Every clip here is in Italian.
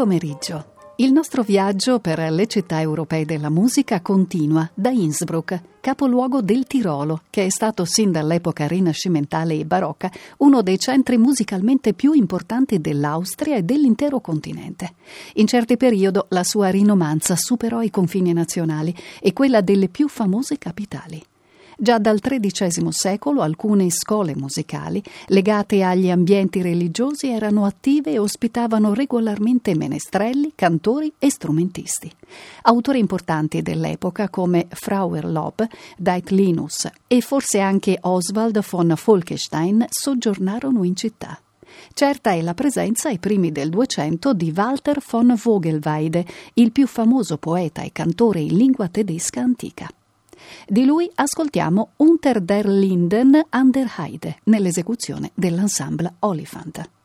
Pomeriggio. Il nostro viaggio per le città europee della musica continua da Innsbruck, capoluogo del Tirolo, che è stato sin dall'epoca rinascimentale e barocca uno dei centri musicalmente più importanti dell'Austria e dell'intero continente. In certi periodi la sua rinomanza superò i confini nazionali e quella delle più famose capitali. Già dal XIII secolo alcune scole musicali legate agli ambienti religiosi erano attive e ospitavano regolarmente menestrelli, cantori e strumentisti. Autori importanti dell'epoca come Frauerlob, Deit Linus e forse anche Oswald von Folkestein soggiornarono in città. Certa è la presenza ai primi del Duecento di Walter von Vogelweide, il più famoso poeta e cantore in lingua tedesca antica. Di lui ascoltiamo Unter der Linden an der Heide nell'esecuzione dell'ensemble Olifant.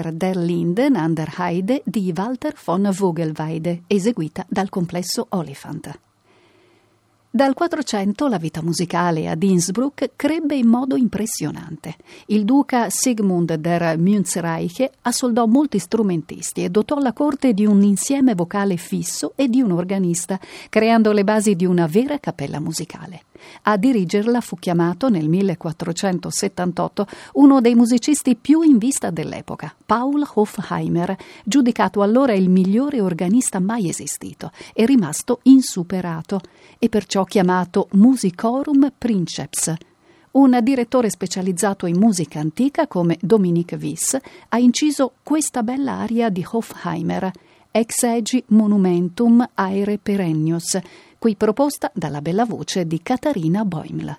Unter der Linden an der Heide di Walter von Vogelweide, eseguita dal complesso Olifant. Dal 400 la vita musicale ad Innsbruck crebbe in modo impressionante. Il duca Sigmund der Münzreiche assoldò molti strumentisti e dotò la corte di un insieme vocale fisso e di un organista, creando le basi di una vera cappella musicale. A dirigerla fu chiamato nel 1478 uno dei musicisti più in vista dell'epoca, Paul Hofheimer, giudicato allora il migliore organista mai esistito e rimasto insuperato, e perciò chiamato Musicorum Princeps. Un direttore specializzato in musica antica come Dominique Wyss ha inciso questa bella aria di Hofheimer, Ex egi monumentum aere perennius, qui proposta dalla bella voce di Catarina Boiml.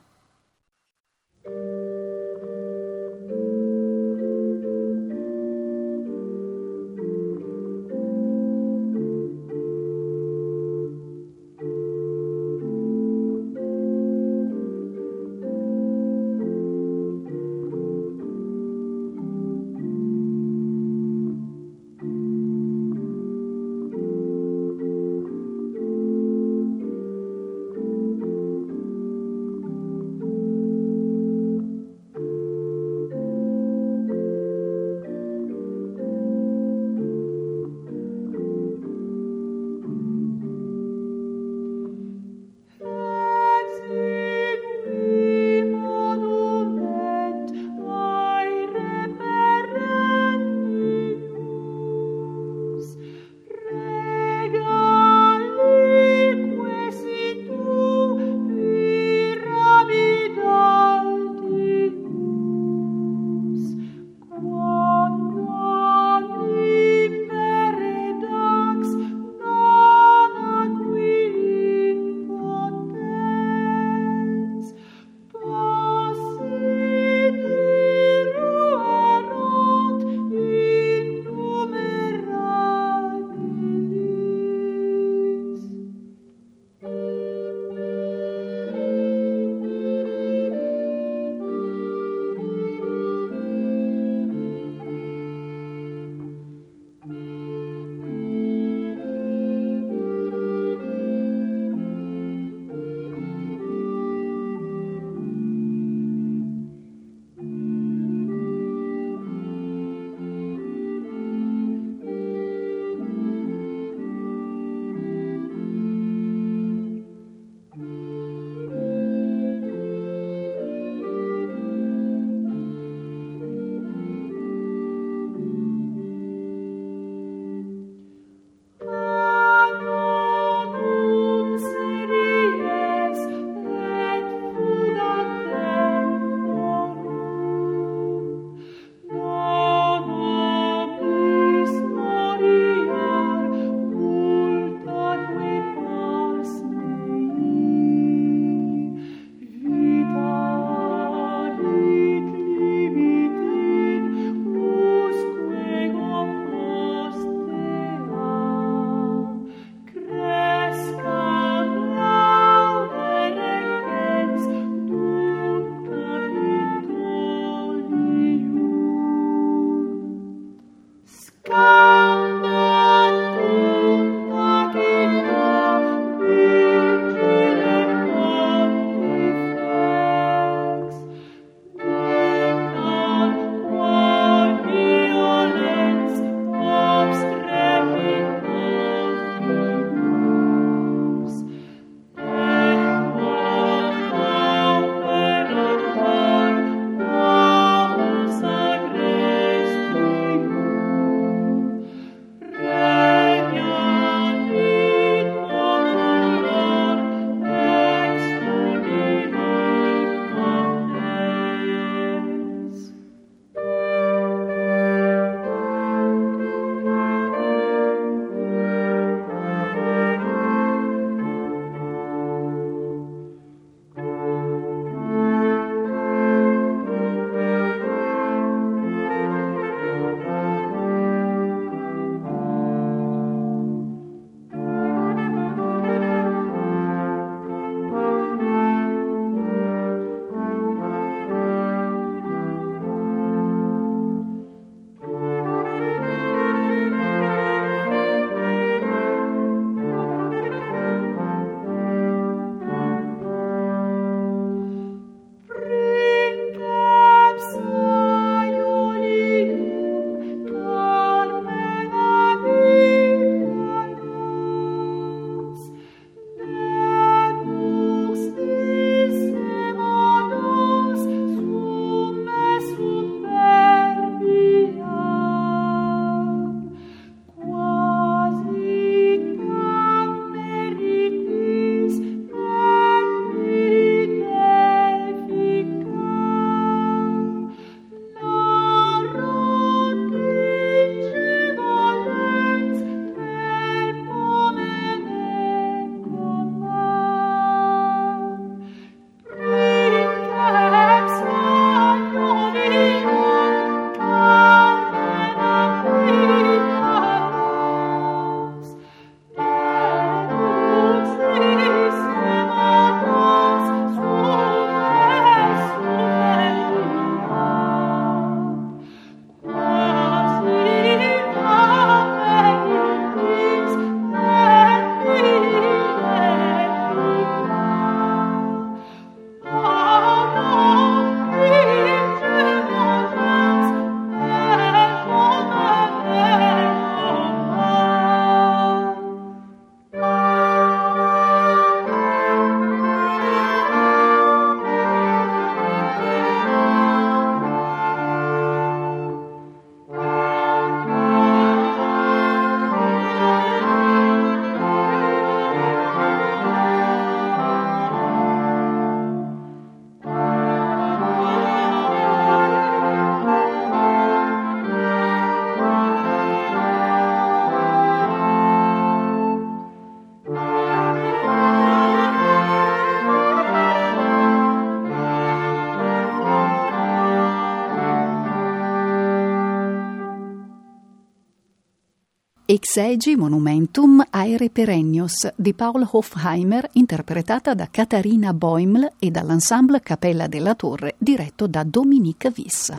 Exegi Monumentum Aere Perennius di Paul Hofheimer, interpretata da Katharina Boiml e dall'ensemble Capella della Torre, diretto da Dominique Viss.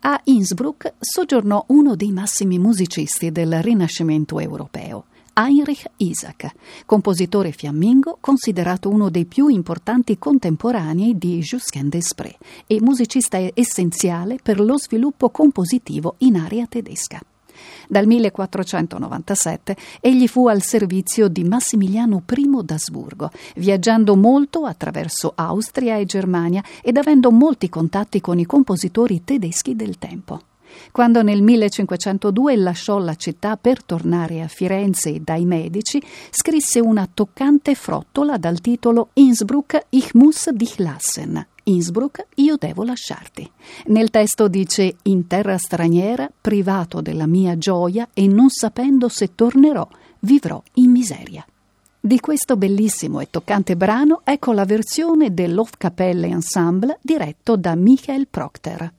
A Innsbruck soggiornò uno dei massimi musicisti del Rinascimento europeo, Heinrich Isaac, compositore fiammingo considerato uno dei più importanti contemporanei di Jusquin Desprez e musicista essenziale per lo sviluppo compositivo in area tedesca. Dal 1497 egli fu al servizio di Massimiliano I d'Asburgo, viaggiando molto attraverso Austria e Germania ed avendo molti contatti con i compositori tedeschi del tempo. Quando nel 1502 lasciò la città per tornare a Firenze dai medici, scrisse una toccante frottola dal titolo Innsbruck Ich muss dich lassen, Innsbruck, io devo lasciarti. Nel testo dice in terra straniera, privato della mia gioia e non sapendo se tornerò, vivrò in miseria. Di questo bellissimo e toccante brano ecco la versione dell'Hofkapelle Ensemble diretto da Michael Procter.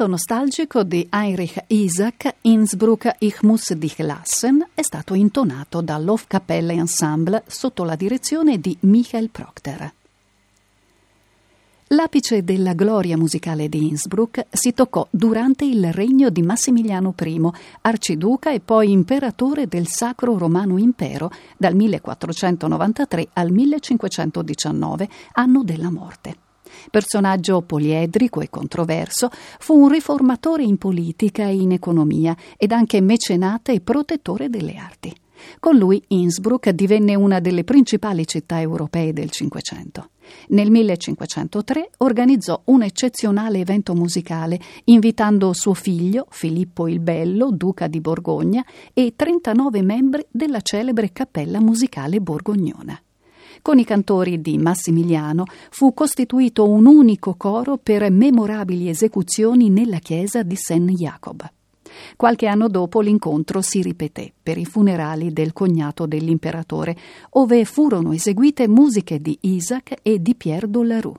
Canto nostalgico di Heinrich Isaac, Innsbruck Ich muss dich lassen, è stato intonato dall'Hofkapelle Ensemble sotto la direzione di Michael Procter. L'apice della gloria musicale di Innsbruck si toccò durante il regno di Massimiliano I, arciduca e poi imperatore del Sacro Romano Impero dal 1493 al 1519, anno della morte. Personaggio poliedrico e controverso, fu un riformatore in politica e in economia ed anche mecenate e protettore delle arti. Con lui Innsbruck divenne una delle principali città europee del Cinquecento. Nel 1503 organizzò un eccezionale evento musicale, invitando suo figlio, Filippo il Bello, duca di Borgogna, e 39 membri della celebre cappella musicale borgognona. Con i cantori di Massimiliano fu costituito un unico coro per memorabili esecuzioni nella chiesa di San Jacob. Qualche anno dopo l'incontro si ripeté per i funerali del cognato dell'imperatore, ove furono eseguite musiche di Isaac e di Pierre Dollaroux.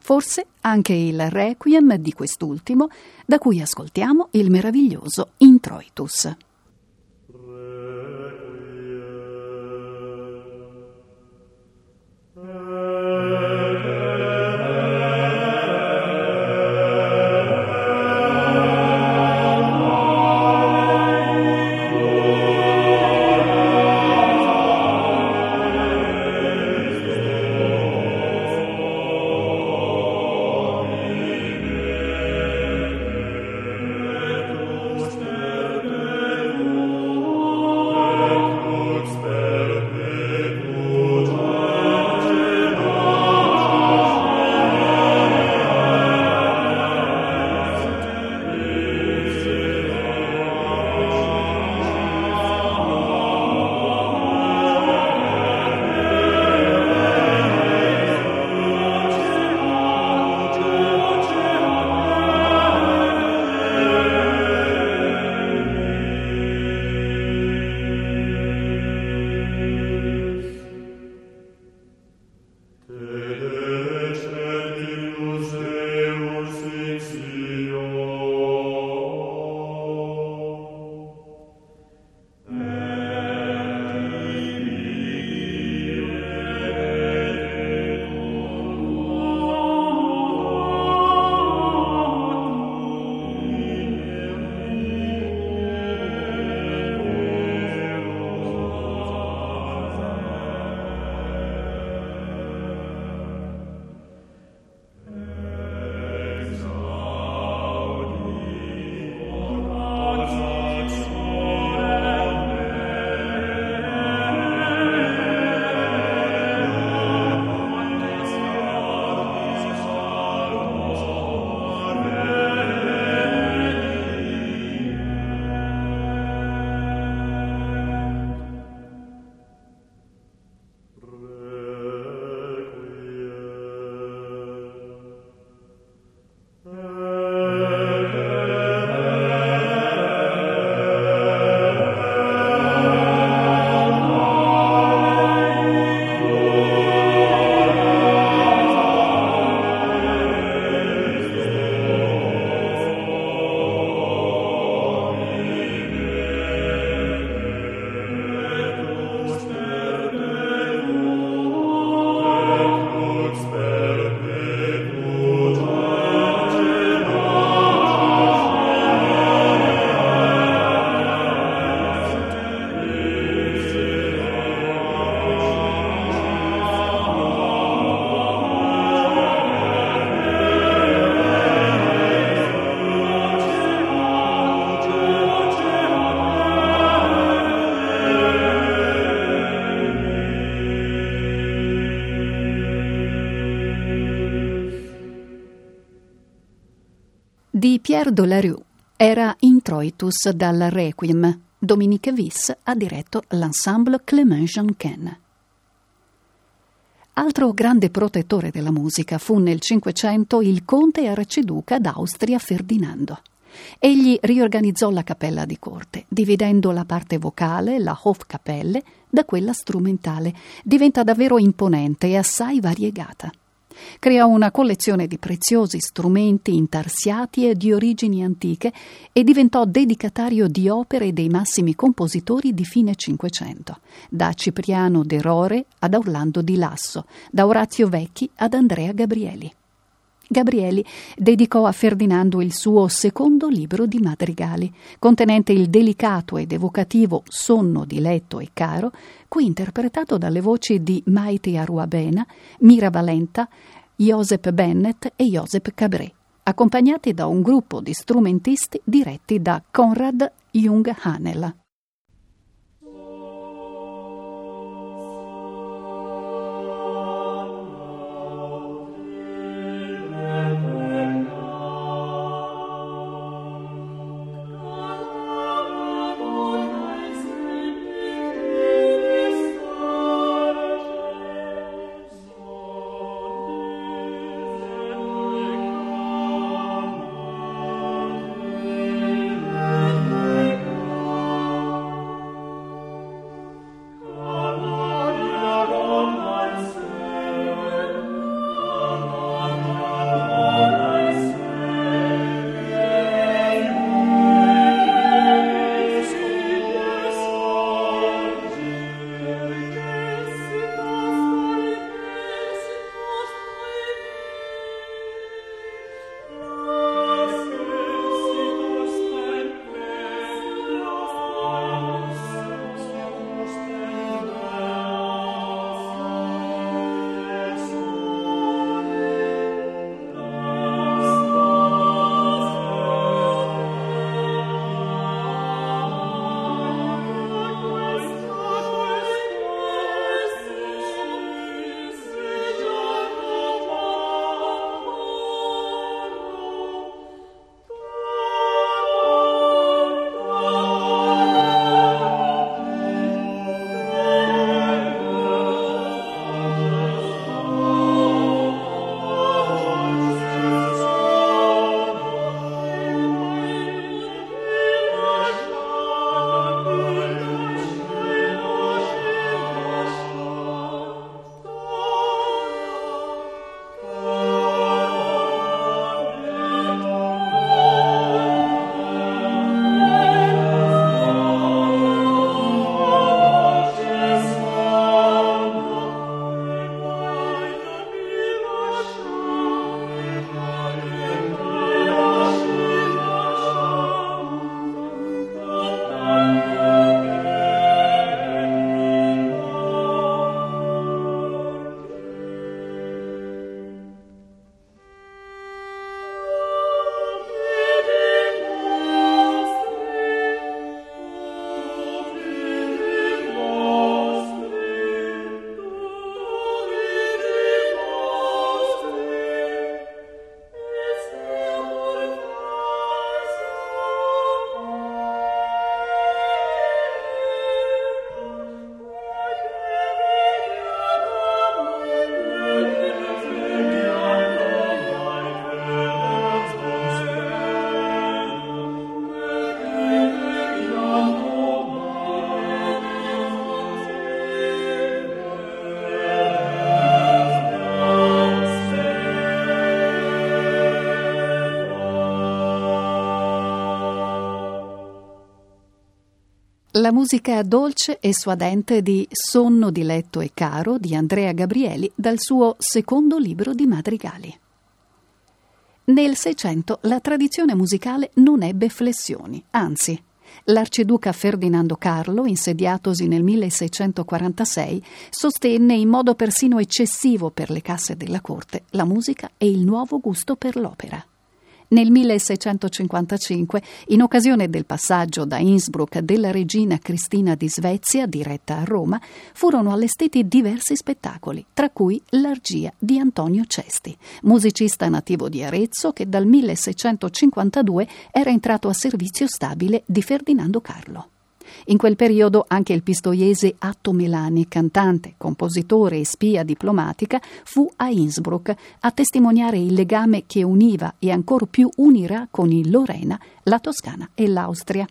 Forse anche il requiem di quest'ultimo, da cui ascoltiamo il meraviglioso Introitus. Di Pierre Dolarue era Introitus dal Requiem. Dominique Viss ha diretto l'ensemble Clément Jonquen. Altro grande protettore della musica fu nel Cinquecento il conte arciduca d'Austria Ferdinando. Egli riorganizzò la cappella di corte, dividendo la parte vocale, la Hofkapelle, da quella strumentale. Diventa davvero imponente e assai variegata. Creò una collezione di preziosi strumenti intarsiati e di origini antiche e diventò dedicatario di opere dei massimi compositori di fine Cinquecento, da Cipriano de Rore ad Orlando di Lasso, da Orazio Vecchi ad Andrea Gabrieli. Gabrieli dedicò a Ferdinando il suo secondo libro di madrigali, contenente il delicato ed evocativo Sonno di letto e caro, qui interpretato dalle voci di Maite Aruabena, Mira Valenta, Joseph Bennett e Joseph Cabré, accompagnati da un gruppo di strumentisti diretti da Conrad Jung Hanel. La musica dolce e suadente di Sonno di letto e caro di Andrea Gabrieli dal suo secondo libro di madrigali. Nel Seicento la tradizione musicale non ebbe flessioni, anzi, l'arciduca Ferdinando Carlo, insediatosi nel 1646, sostenne in modo persino eccessivo per le casse della corte la musica e il nuovo gusto per l'opera. Nel 1655, in occasione del passaggio da Innsbruck della regina Cristina di Svezia, diretta a Roma, furono allestiti diversi spettacoli, tra cui l'Argia di Antonio Cesti, musicista nativo di Arezzo che dal 1652 era entrato a servizio stabile di Ferdinando Carlo. In quel periodo anche il pistoiese Atto Melani, cantante, compositore e spia diplomatica, fu a Innsbruck a testimoniare il legame che univa e ancor più unirà con il Lorena, la Toscana e l'Austria.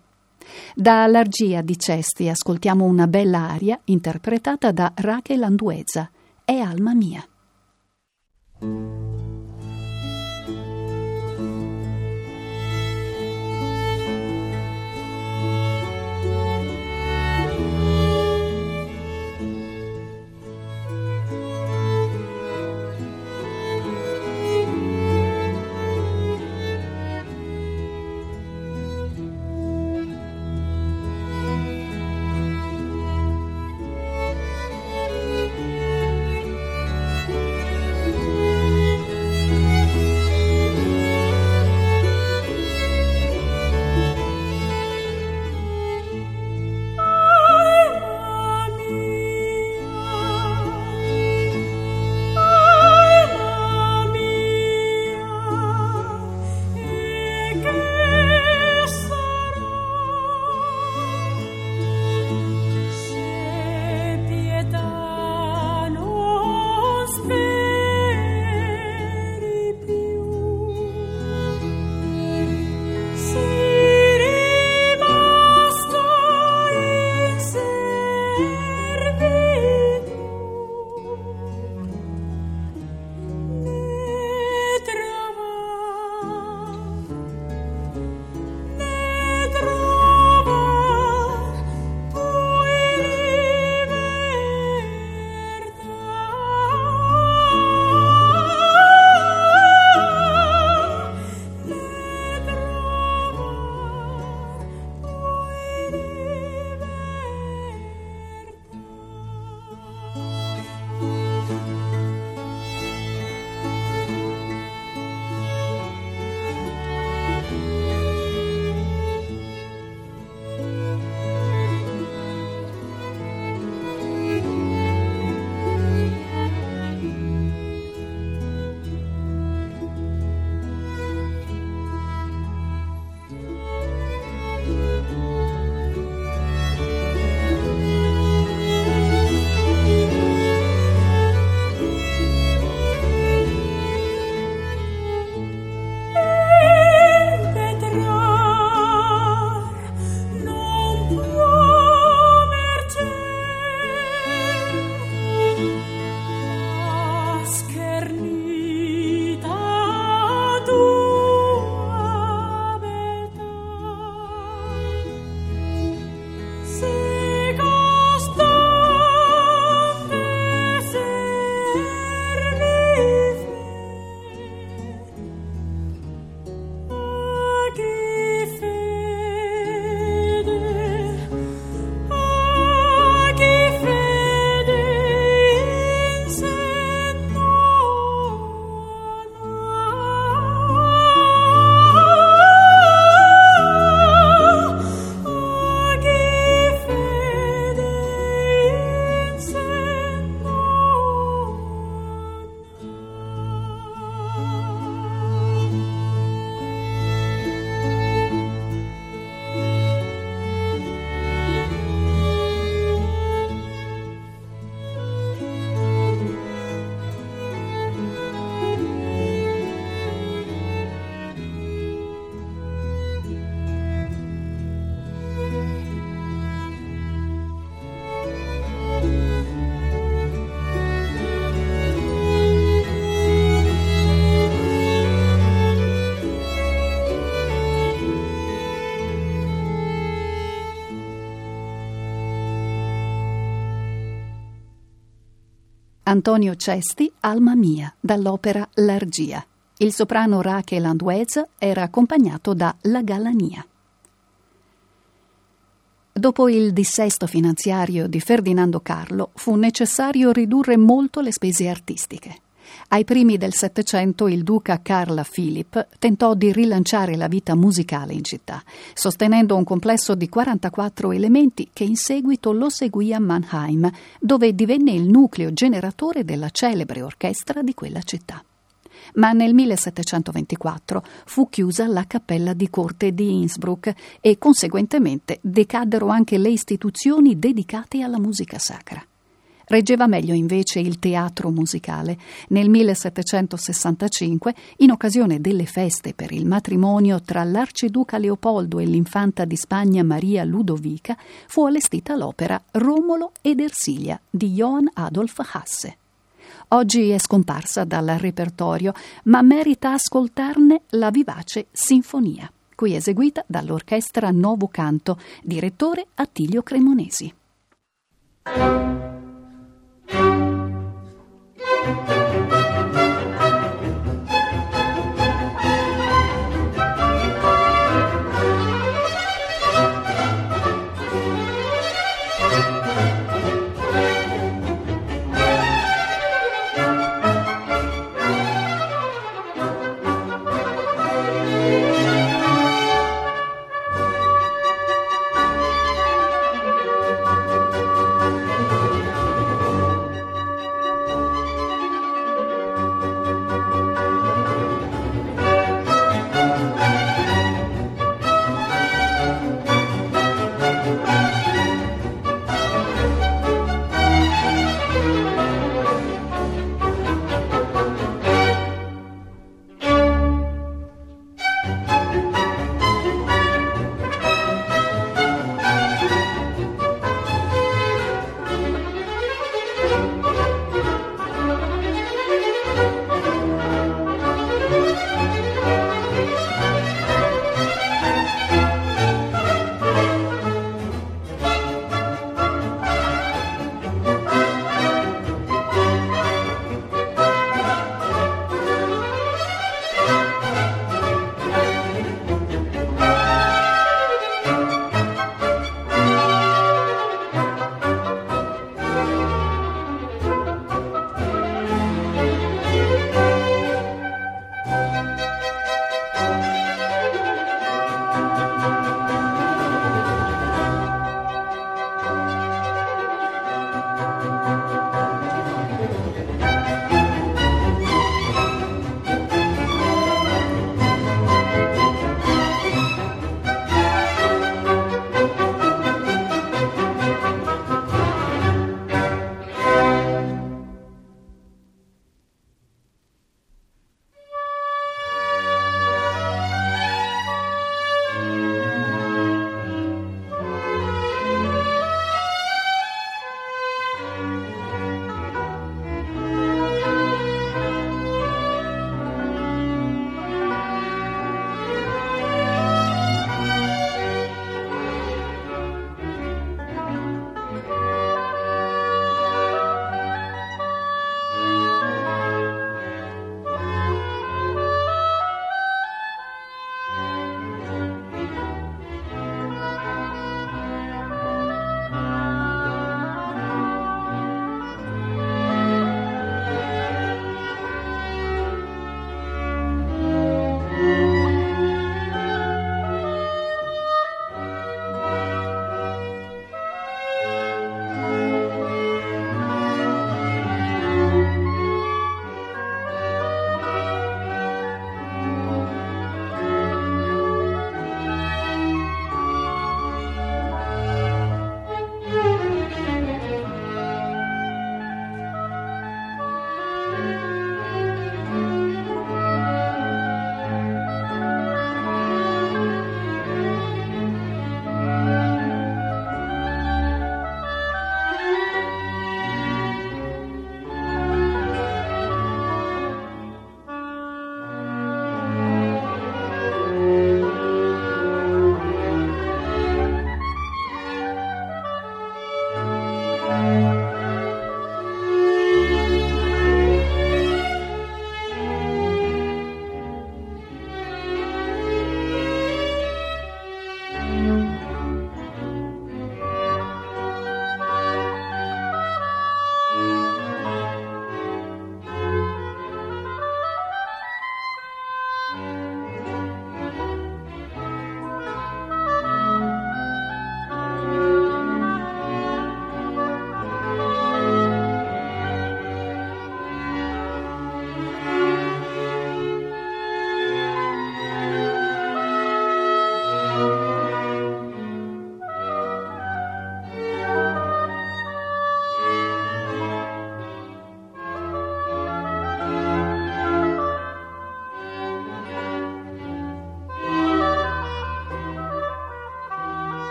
Da L'argia di Cesti ascoltiamo una bella aria interpretata da Raquel Andueza. È alma mia. Antonio Cesti, Alma mia, dall'opera L'Argia. Il soprano Rachel Anduez era accompagnato da La Galania. Dopo il dissesto finanziario di Ferdinando Carlo fu necessario ridurre molto le spese artistiche. Ai primi del Settecento il duca Carl Philipp tentò di rilanciare la vita musicale in città, sostenendo un complesso di 44 elementi che in seguito lo seguì a Mannheim, dove divenne il nucleo generatore della celebre orchestra di quella città ma nel 1724 fu chiusa la cappella di corte di Innsbruck e conseguentemente decaddero anche le istituzioni dedicate alla musica sacra. Reggeva meglio invece il teatro musicale. Nel 1765, in occasione delle feste per il matrimonio tra l'arciduca Leopoldo e l'infanta di Spagna Maria Ludovica, fu allestita l'opera Romolo ed Ersilia di Johann Adolf Hasse. Oggi è scomparsa dal repertorio, ma merita ascoltarne la vivace sinfonia, qui eseguita dall'orchestra Novo Canto, direttore Attilio Cremonesi. Música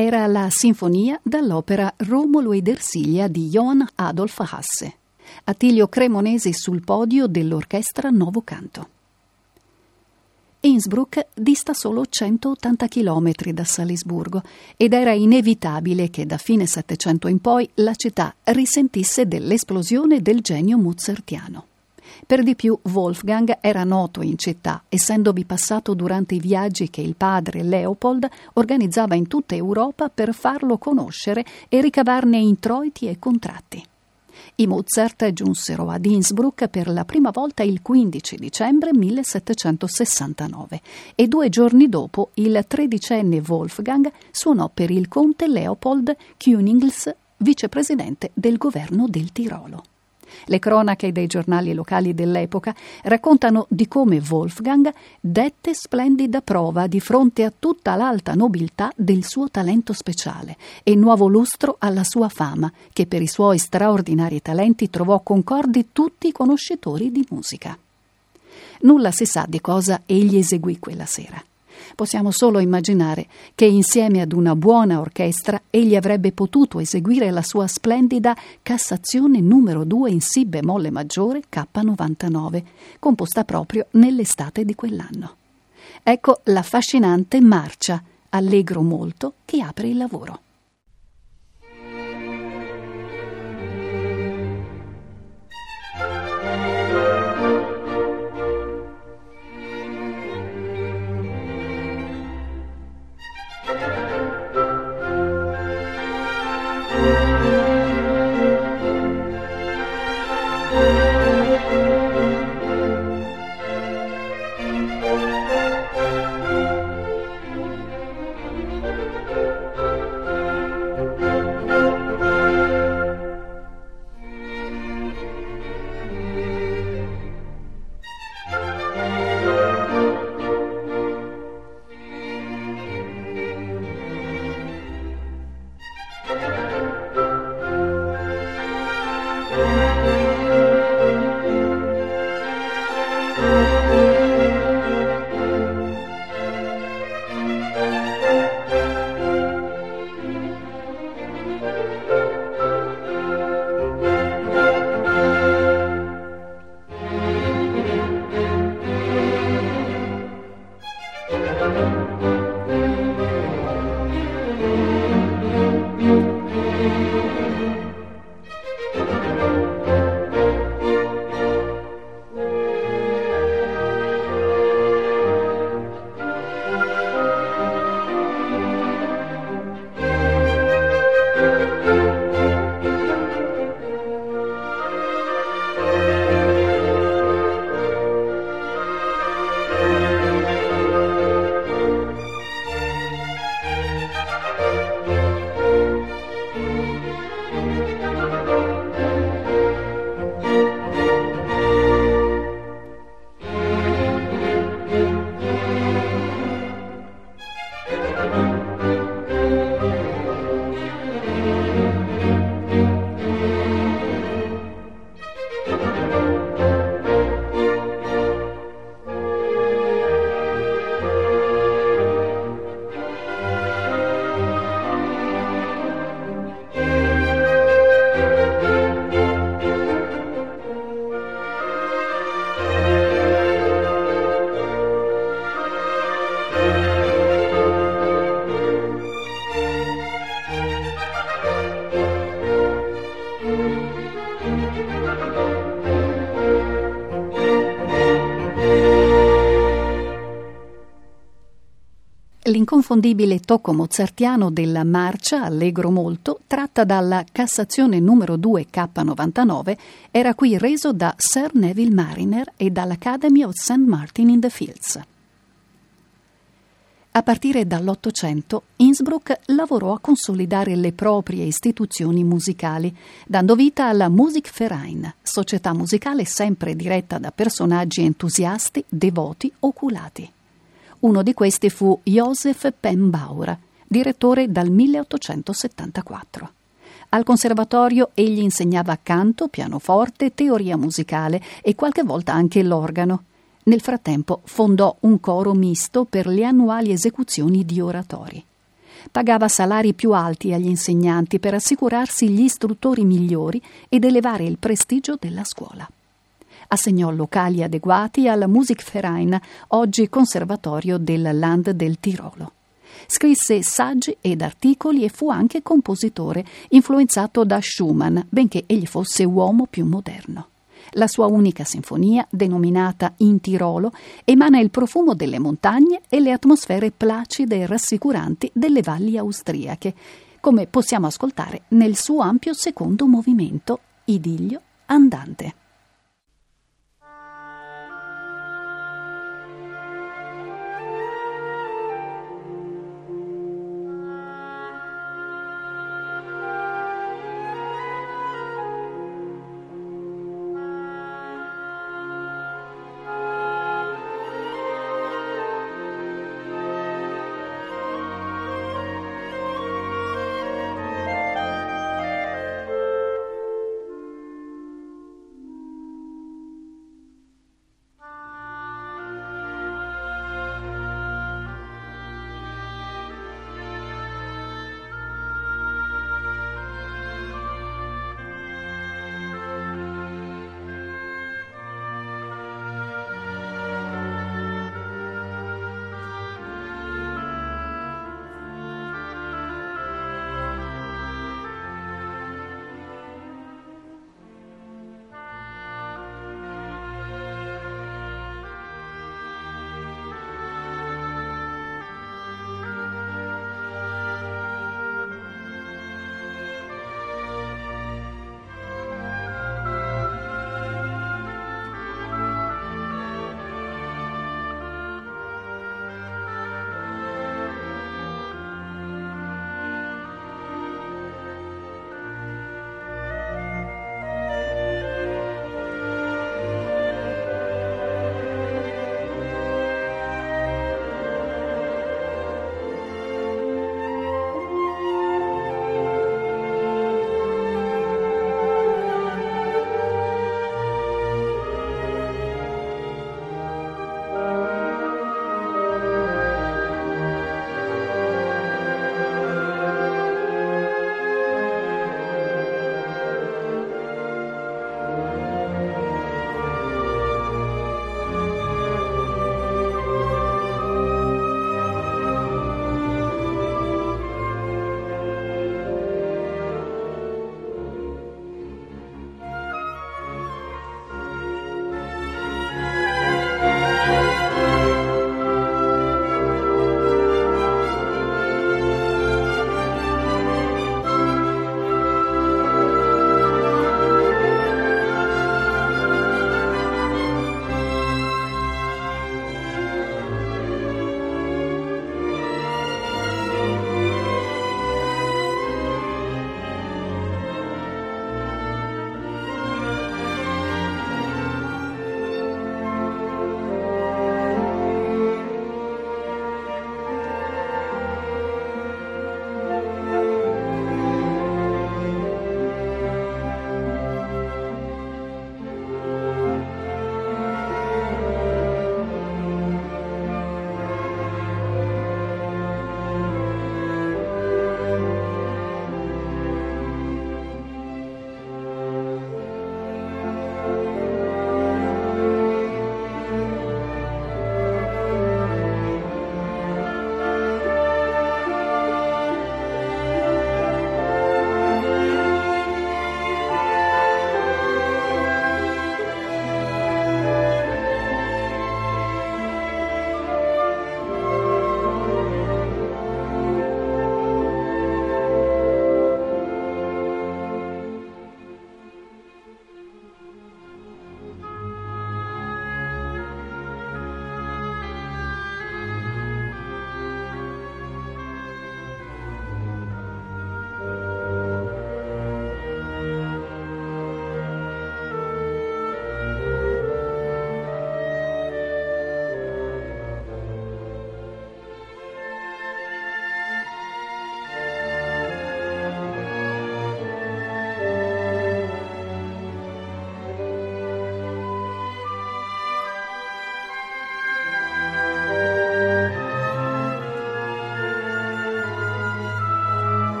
era la sinfonia dall'opera Romolo ed Ersilia di Johann Adolf Hasse. Attilio Cremonesi sul podio dell'orchestra Novo Canto. Innsbruck dista solo 180 km da Salisburgo ed era inevitabile che da fine Settecento in poi la città risentisse dell'esplosione del genio mozartiano. Per di più Wolfgang era noto in città, essendovi passato durante i viaggi che il padre Leopold organizzava in tutta Europa per farlo conoscere e ricavarne introiti e contratti. I Mozart giunsero ad Innsbruck per la prima volta il 15 dicembre 1769 e due giorni dopo il tredicenne Wolfgang suonò per il conte Leopold Künigls, vicepresidente del governo del Tirolo. Le cronache dei giornali locali dell'epoca raccontano di come Wolfgang dette splendida prova di fronte a tutta l'alta nobiltà del suo talento speciale e nuovo lustro alla sua fama, che per i suoi straordinari talenti trovò concordi tutti i conoscitori di musica. Nulla si sa di cosa egli eseguì quella sera. Possiamo solo immaginare che insieme ad una buona orchestra egli avrebbe potuto eseguire la sua splendida Cassazione numero 2 in Si bemolle maggiore K99, composta proprio nell'estate di quell'anno. Ecco l'affascinante marcia, allegro molto, che apre il lavoro. L'inconfondibile tocco mozartiano della marcia Allegro molto, tratta dalla Cassazione numero 2 K99, era qui reso da Sir Neville Mariner e dall'Academy of St. Martin in the Fields. A partire dall'Ottocento, Innsbruck lavorò a consolidare le proprie istituzioni musicali, dando vita alla Musikverein, società musicale sempre diretta da personaggi entusiasti, devoti, oculati. Uno di questi fu Joseph Pembauer, direttore dal 1874. Al conservatorio egli insegnava canto, pianoforte, teoria musicale e qualche volta anche l'organo. Nel frattempo fondò un coro misto per le annuali esecuzioni di oratori. Pagava salari più alti agli insegnanti per assicurarsi gli istruttori migliori ed elevare il prestigio della scuola. Assegnò locali adeguati al Musikverein, oggi conservatorio del Land del Tirolo. Scrisse saggi ed articoli e fu anche compositore, influenzato da Schumann, benché egli fosse uomo più moderno. La sua unica sinfonia, denominata In Tirolo, emana il profumo delle montagne e le atmosfere placide e rassicuranti delle valli austriache, come possiamo ascoltare nel suo ampio secondo movimento, Idillio andante.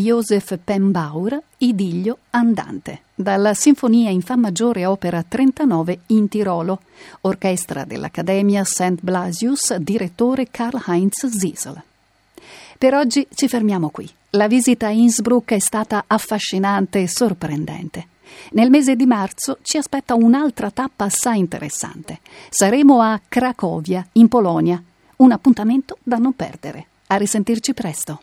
Joseph Pembauer, Idillio andante, dalla Sinfonia in Fa maggiore opera 39 in Tirolo, orchestra dell'Accademia St. Blasius, direttore Karl-Heinz Ziesel. Per oggi ci fermiamo qui. La visita a Innsbruck è stata affascinante e sorprendente. Nel mese di marzo ci aspetta un'altra tappa assai interessante. Saremo a Cracovia, in Polonia. Un appuntamento da non perdere. A risentirci presto.